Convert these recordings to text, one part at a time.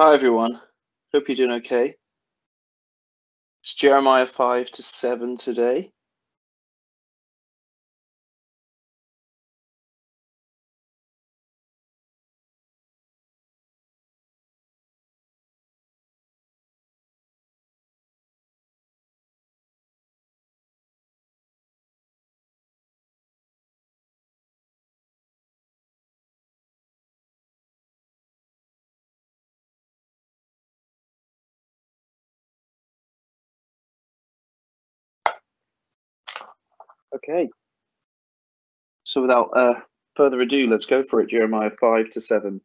Hi, everyone. Hope you're doing okay. It's Jeremiah 5 to 7 today. Okay. So without uh, further ado, let's go for it. Jeremiah 5 to 7.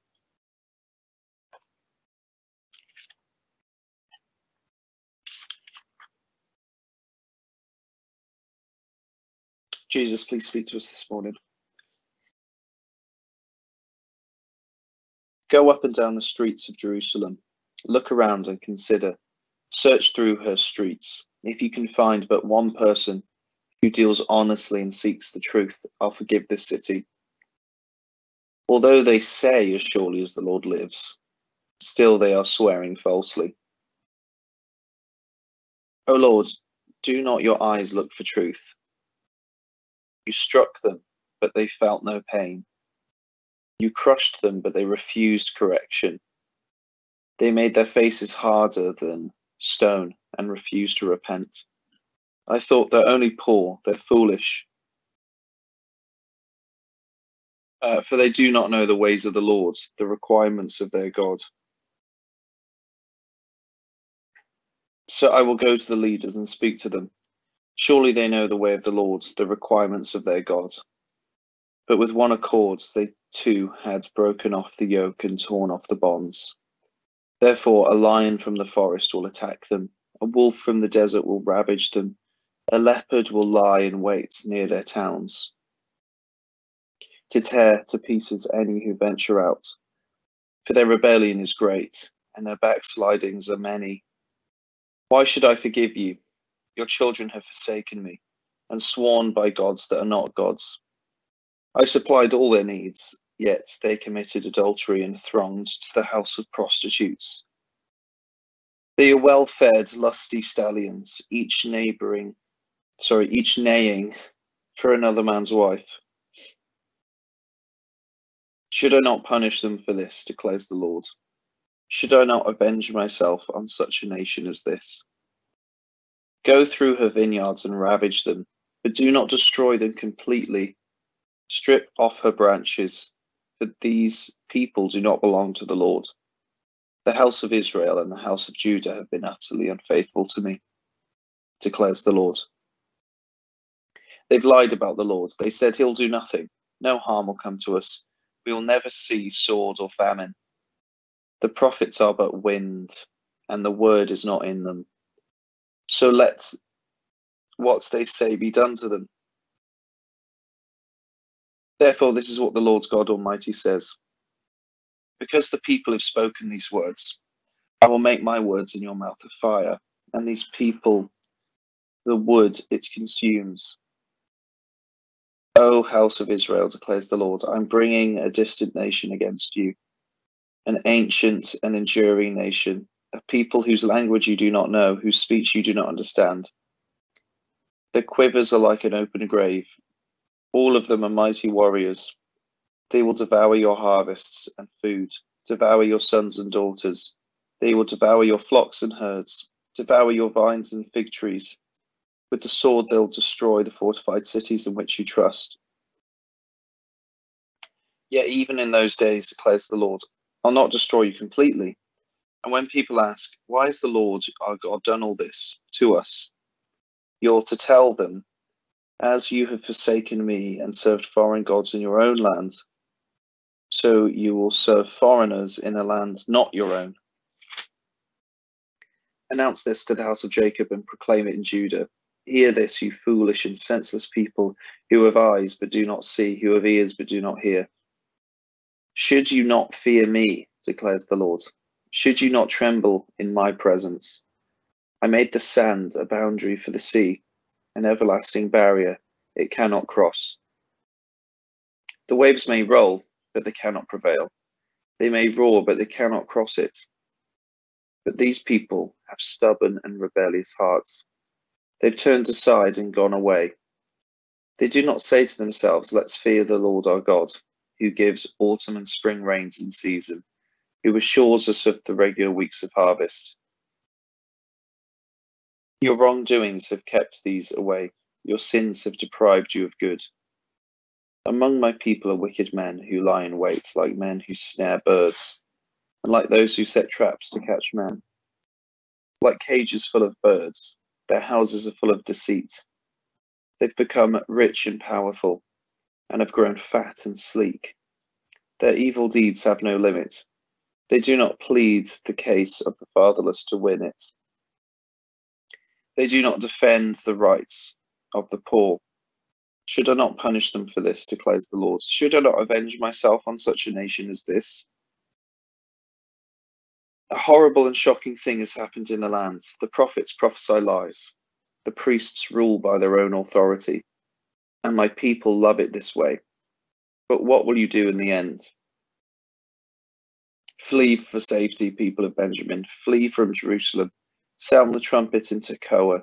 Jesus, please speak to us this morning. Go up and down the streets of Jerusalem. Look around and consider. Search through her streets. If you can find but one person who deals honestly and seeks the truth, I'll forgive this city. Although they say, as surely as the Lord lives, still they are swearing falsely. O Lord, do not your eyes look for truth? You struck them, but they felt no pain. You crushed them, but they refused correction. They made their faces harder than stone and refused to repent. I thought they're only poor, they're foolish. Uh, for they do not know the ways of the Lord, the requirements of their God. So I will go to the leaders and speak to them. Surely they know the way of the Lord, the requirements of their God. But with one accord, they too had broken off the yoke and torn off the bonds. Therefore, a lion from the forest will attack them, a wolf from the desert will ravage them, a leopard will lie in wait near their towns to tear to pieces any who venture out. For their rebellion is great, and their backslidings are many. Why should I forgive you? Your children have forsaken me, and sworn by gods that are not gods. I supplied all their needs, yet they committed adultery and thronged to the house of prostitutes. They are well fed, lusty stallions, each neighboring sorry, each neighing for another man's wife. Should I not punish them for this, declares the Lord? Should I not avenge myself on such a nation as this? Go through her vineyards and ravage them, but do not destroy them completely. Strip off her branches, for these people do not belong to the Lord. The house of Israel and the house of Judah have been utterly unfaithful to me, declares the Lord. They've lied about the Lord. They said he'll do nothing. No harm will come to us. We will never see sword or famine. The prophets are but wind, and the word is not in them. So let what they say be done to them. Therefore, this is what the Lord God Almighty says Because the people have spoken these words, I will make my words in your mouth a fire, and these people the wood it consumes. O house of Israel, declares the Lord, I'm bringing a distant nation against you, an ancient and enduring nation, a people whose language you do not know, whose speech you do not understand. Their quivers are like an open grave. All of them are mighty warriors. They will devour your harvests and food, devour your sons and daughters. They will devour your flocks and herds, devour your vines and fig trees, with the sword they'll destroy the fortified cities in which you trust. Yet even in those days, declares the Lord, I'll not destroy you completely. And when people ask, Why has the Lord our God done all this to us? You're to tell them, As you have forsaken me and served foreign gods in your own land, so you will serve foreigners in a land not your own. Announce this to the house of Jacob and proclaim it in Judah. Hear this, you foolish and senseless people, who have eyes but do not see, who have ears but do not hear. Should you not fear me, declares the Lord? Should you not tremble in my presence? I made the sand a boundary for the sea, an everlasting barrier it cannot cross. The waves may roll, but they cannot prevail. They may roar, but they cannot cross it. But these people have stubborn and rebellious hearts. They've turned aside and gone away. They do not say to themselves, Let's fear the Lord our God, who gives autumn and spring rains in season, who assures us of the regular weeks of harvest. Your wrongdoings have kept these away. Your sins have deprived you of good. Among my people are wicked men who lie in wait, like men who snare birds, and like those who set traps to catch men. Like cages full of birds, their houses are full of deceit. They've become rich and powerful, and have grown fat and sleek. Their evil deeds have no limit. They do not plead the case of the fatherless to win it. They do not defend the rights of the poor. Should I not punish them for this, declares the Lord? Should I not avenge myself on such a nation as this? A horrible and shocking thing has happened in the land. The prophets prophesy lies. The priests rule by their own authority. And my people love it this way. But what will you do in the end? Flee for safety, people of Benjamin. Flee from Jerusalem. Sound the trumpet in Tekoa.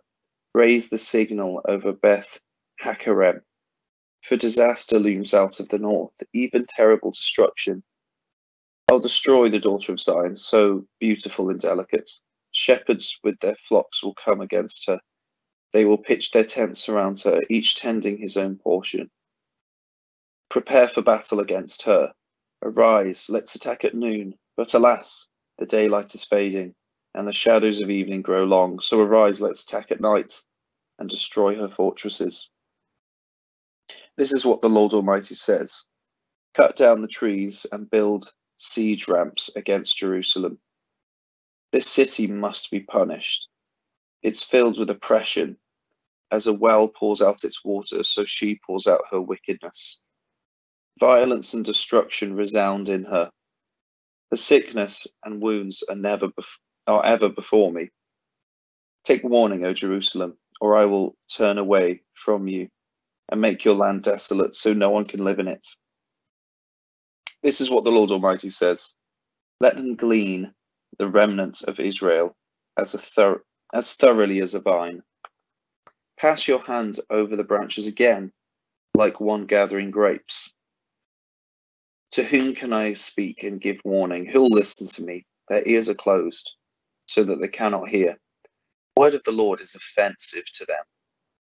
Raise the signal over Beth Hakkerem. For disaster looms out of the north, even terrible destruction. I'll destroy the daughter of Zion, so beautiful and delicate. Shepherds with their flocks will come against her. They will pitch their tents around her, each tending his own portion. Prepare for battle against her. Arise, let's attack at noon. But alas, the daylight is fading, and the shadows of evening grow long. So arise, let's attack at night and destroy her fortresses. This is what the Lord Almighty says Cut down the trees and build siege ramps against Jerusalem. This city must be punished. It's filled with oppression. As a well pours out its water, so she pours out her wickedness. Violence and destruction resound in her. The sickness and wounds are never bef- are ever before me. Take warning, O Jerusalem, or I will turn away from you and make your land desolate so no one can live in it. This is what the Lord Almighty says Let them glean the remnant of Israel as, thor- as thoroughly as a vine. Pass your hand over the branches again, like one gathering grapes. To whom can I speak and give warning? Who'll listen to me? Their ears are closed, so that they cannot hear. The word of the Lord is offensive to them.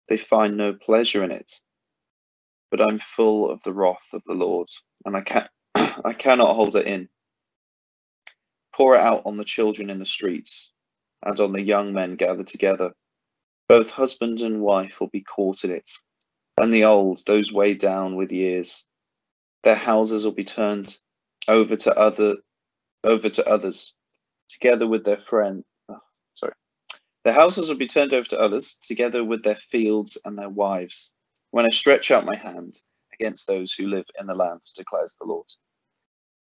They find no pleasure in it but I'm full of the wrath of the Lord, and I can I cannot hold it in. Pour it out on the children in the streets, and on the young men gathered together. Both husband and wife will be caught in it, and the old, those weighed down with years. Their houses will be turned over to other over to others, together with their friend. Oh, sorry. Their houses will be turned over to others, together with their fields and their wives when I stretch out my hand against those who live in the land, declares the Lord.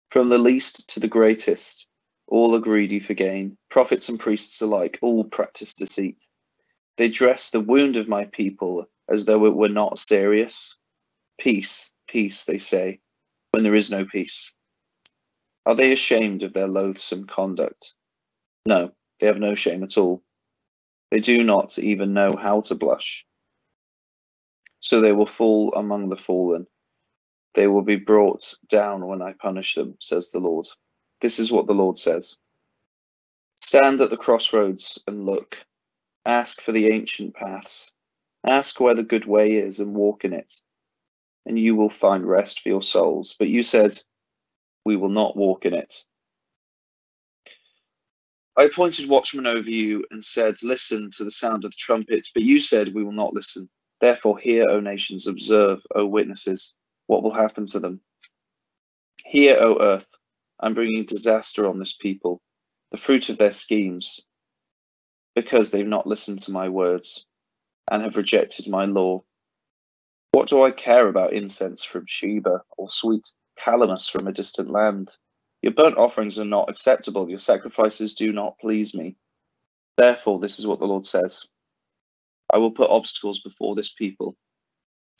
From the least to the greatest, all are greedy for gain. Prophets and priests alike, all practice deceit. They dress the wound of my people as though it were not serious. Peace, peace, they say, when there is no peace. Are they ashamed of their loathsome conduct? No, they have no shame at all. They do not even know how to blush. So they will fall among the fallen. They will be brought down when I punish them, says the Lord. This is what the Lord says Stand at the crossroads and look. Ask for the ancient paths. Ask where the good way is and walk in it, and you will find rest for your souls. But you said, We will not walk in it. I appointed watchmen over you and said, Listen to the sound of the trumpets, but you said, We will not listen. Therefore, hear, O nations, observe, O witnesses, what will happen to them. Hear, O earth, I'm bringing disaster on this people, the fruit of their schemes, because they've not listened to my words and have rejected my law. What do I care about incense from Sheba or sweet calamus from a distant land? Your burnt offerings are not acceptable, your sacrifices do not please me. Therefore, this is what the Lord says I will put obstacles before this people.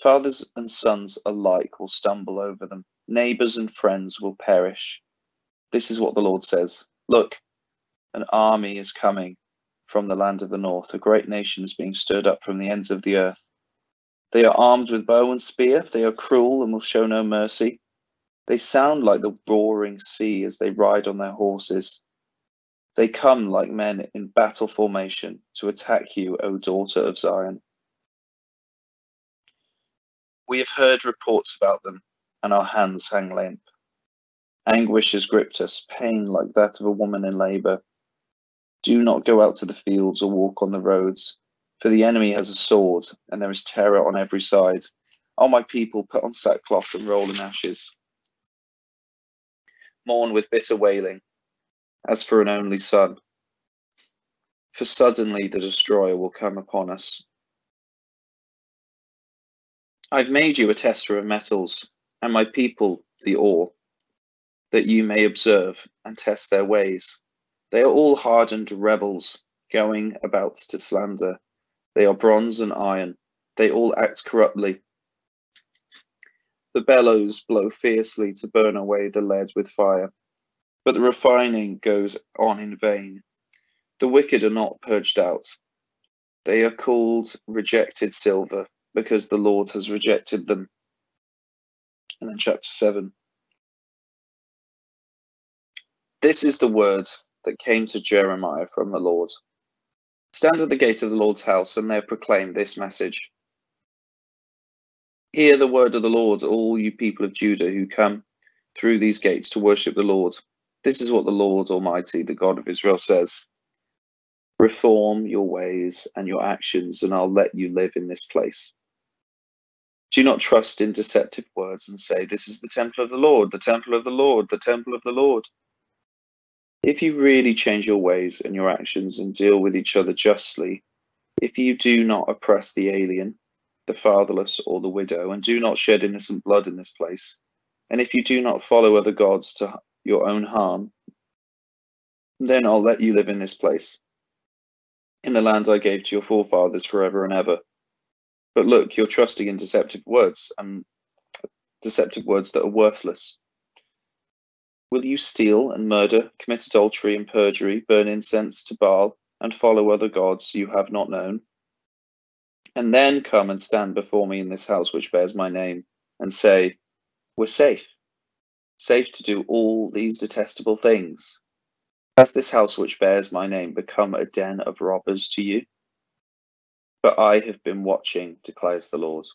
Fathers and sons alike will stumble over them. Neighbors and friends will perish. This is what the Lord says Look, An army is coming from the land of the north. A great nation is being stirred up from the ends of the earth. They are armed with bow and spear. They are cruel and will show no mercy. They sound like the roaring sea as they ride on their horses. They come like men in battle formation to attack you, O daughter of Zion. We have heard reports about them, and our hands hang limp. Anguish has gripped us, pain like that of a woman in labor. Do not go out to the fields or walk on the roads, for the enemy has a sword, and there is terror on every side. O my people, put on sackcloth and roll in ashes. Mourn with bitter wailing, as for an only son. For suddenly the destroyer will come upon us. I've made you a tester of metals, and my people the ore, that you may observe and test their ways. They are all hardened rebels, going about to slander. They are bronze and iron. They all act corruptly. The bellows blow fiercely to burn away the lead with fire, but the refining goes on in vain. The wicked are not purged out. They are called rejected silver because the Lord has rejected them. And then chapter 7. This is the word that came to Jeremiah from the Lord. Stand at the gate of the Lord's house and there proclaim this message. Hear the word of the Lord, all you people of Judah who come through these gates to worship the Lord. This is what the Lord Almighty, the God of Israel, says Reform your ways and your actions, and I'll let you live in this place. Do not trust in deceptive words and say, This is the temple of the Lord, the temple of the Lord, the temple of the Lord. If you really change your ways and your actions and deal with each other justly, if you do not oppress the alien, the fatherless, or the widow, and do not shed innocent blood in this place, and if you do not follow other gods to your own harm, then I'll let you live in this place, in the land I gave to your forefathers forever and ever. But look, you're trusting in deceptive words and deceptive words that are worthless. Will you steal and murder, commit adultery and perjury, burn incense to Baal, and follow other gods you have not known? And then come and stand before me in this house which bears my name, and say, We're safe, safe to do all these detestable things. Has this house which bears my name become a den of robbers to you? But I have been watching, declares the Lord.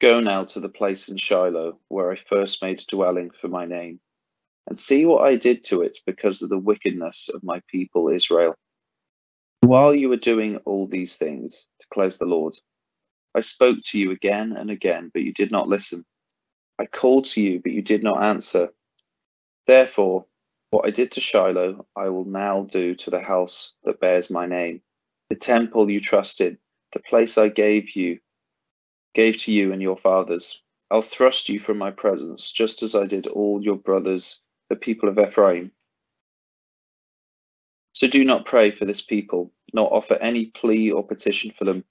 Go now to the place in Shiloh where I first made a dwelling for my name, and see what I did to it because of the wickedness of my people Israel. While you were doing all these things, declares the Lord, I spoke to you again and again, but you did not listen. I called to you, but you did not answer. Therefore, what I did to Shiloh, I will now do to the house that bears my name the temple you trusted, the place I gave you, gave to you and your fathers. I'll thrust you from my presence, just as I did all your brothers, the people of Ephraim. So do not pray for this people, nor offer any plea or petition for them.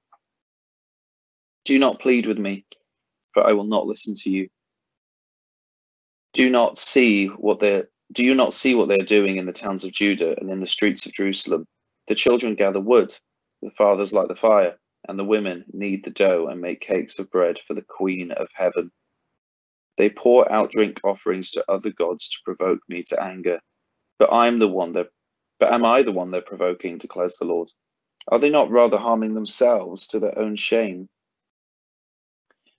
Do not plead with me, for I will not listen to you. Do not see what they do you not see what they are doing in the towns of Judah and in the streets of Jerusalem? The children gather wood the fathers light the fire, and the women knead the dough and make cakes of bread for the Queen of Heaven. They pour out drink offerings to other gods to provoke me to anger. But I am the one that but am I the one they're provoking, declares the Lord? Are they not rather harming themselves to their own shame?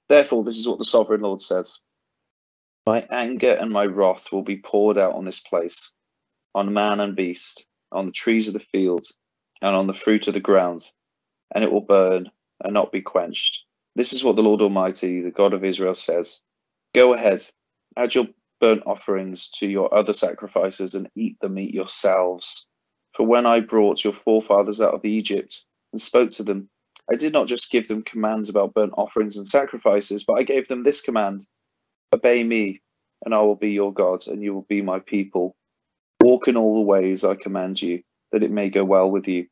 Therefore, this is what the sovereign Lord says My anger and my wrath will be poured out on this place, on man and beast, on the trees of the field, and on the fruit of the ground, and it will burn and not be quenched. This is what the Lord Almighty, the God of Israel, says Go ahead, add your burnt offerings to your other sacrifices, and eat the meat yourselves. For when I brought your forefathers out of Egypt and spoke to them, I did not just give them commands about burnt offerings and sacrifices, but I gave them this command Obey me, and I will be your God, and you will be my people. Walk in all the ways I command you that it may go well with you.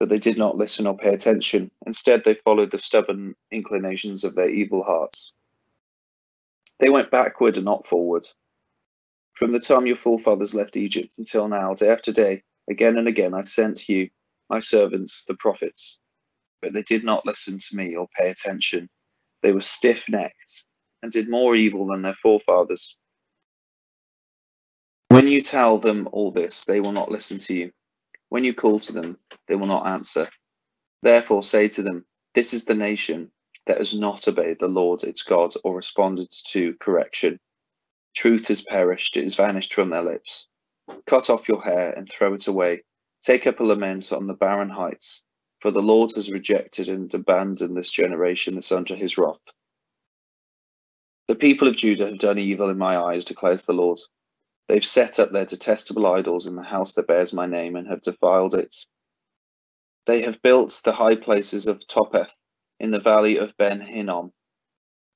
But they did not listen or pay attention. Instead, they followed the stubborn inclinations of their evil hearts. They went backward and not forward. From the time your forefathers left Egypt until now, day after day, again and again, I sent you, my servants, the prophets. But they did not listen to me or pay attention. They were stiff necked and did more evil than their forefathers. When you tell them all this, they will not listen to you. When you call to them, they will not answer. Therefore, say to them, This is the nation that has not obeyed the Lord its God or responded to correction. Truth has perished, it has vanished from their lips. Cut off your hair and throw it away. Take up a lament on the barren heights, for the Lord has rejected and abandoned this generation that's under his wrath. The people of Judah have done evil in my eyes, declares the Lord. They've set up their detestable idols in the house that bears my name and have defiled it. They have built the high places of Topheth in the valley of Ben Hinnom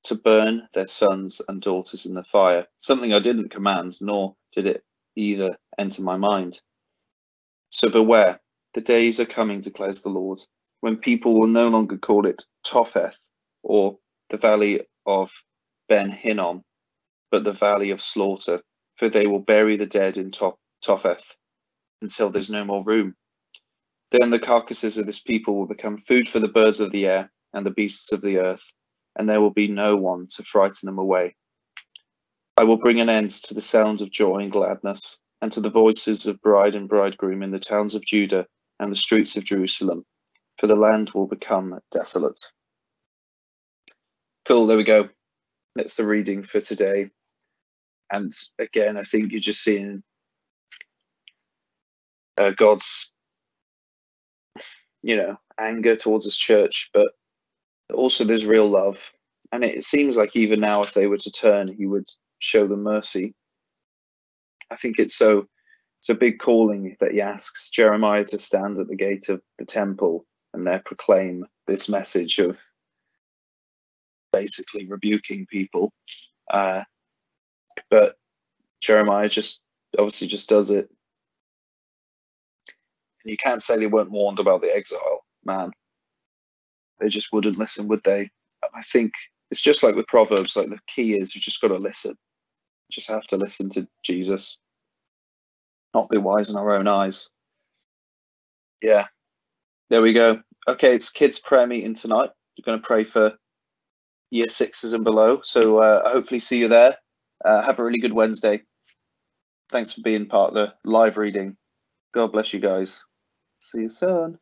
to burn their sons and daughters in the fire, something I didn't command, nor did it either enter my mind. So beware, the days are coming, declares the Lord, when people will no longer call it Topheth or the valley of Ben Hinnom, but the valley of slaughter, for they will bury the dead in Topheth until there's no more room. Then the carcasses of this people will become food for the birds of the air and the beasts of the earth, and there will be no one to frighten them away. I will bring an end to the sound of joy and gladness, and to the voices of bride and bridegroom in the towns of Judah and the streets of Jerusalem, for the land will become desolate. Cool, there we go. That's the reading for today. And again, I think you're just seeing uh, God's, you know, anger towards his church, but also there's real love. And it seems like even now, if they were to turn, he would show them mercy. I think it's so it's a big calling that he asks Jeremiah to stand at the gate of the temple and there proclaim this message of basically rebuking people. Uh, but Jeremiah just obviously just does it. And you can't say they weren't warned about the exile, man they just wouldn't listen, would they? I think it's just like with Proverbs, like the key is you just got to listen. You just have to listen to Jesus, not be wise in our own eyes. Yeah, there we go. Okay, it's kids' prayer meeting tonight. You're going to pray for year sixes and below. So uh, hopefully see you there. Uh, have a really good Wednesday. Thanks for being part of the live reading. God bless you guys. See you soon.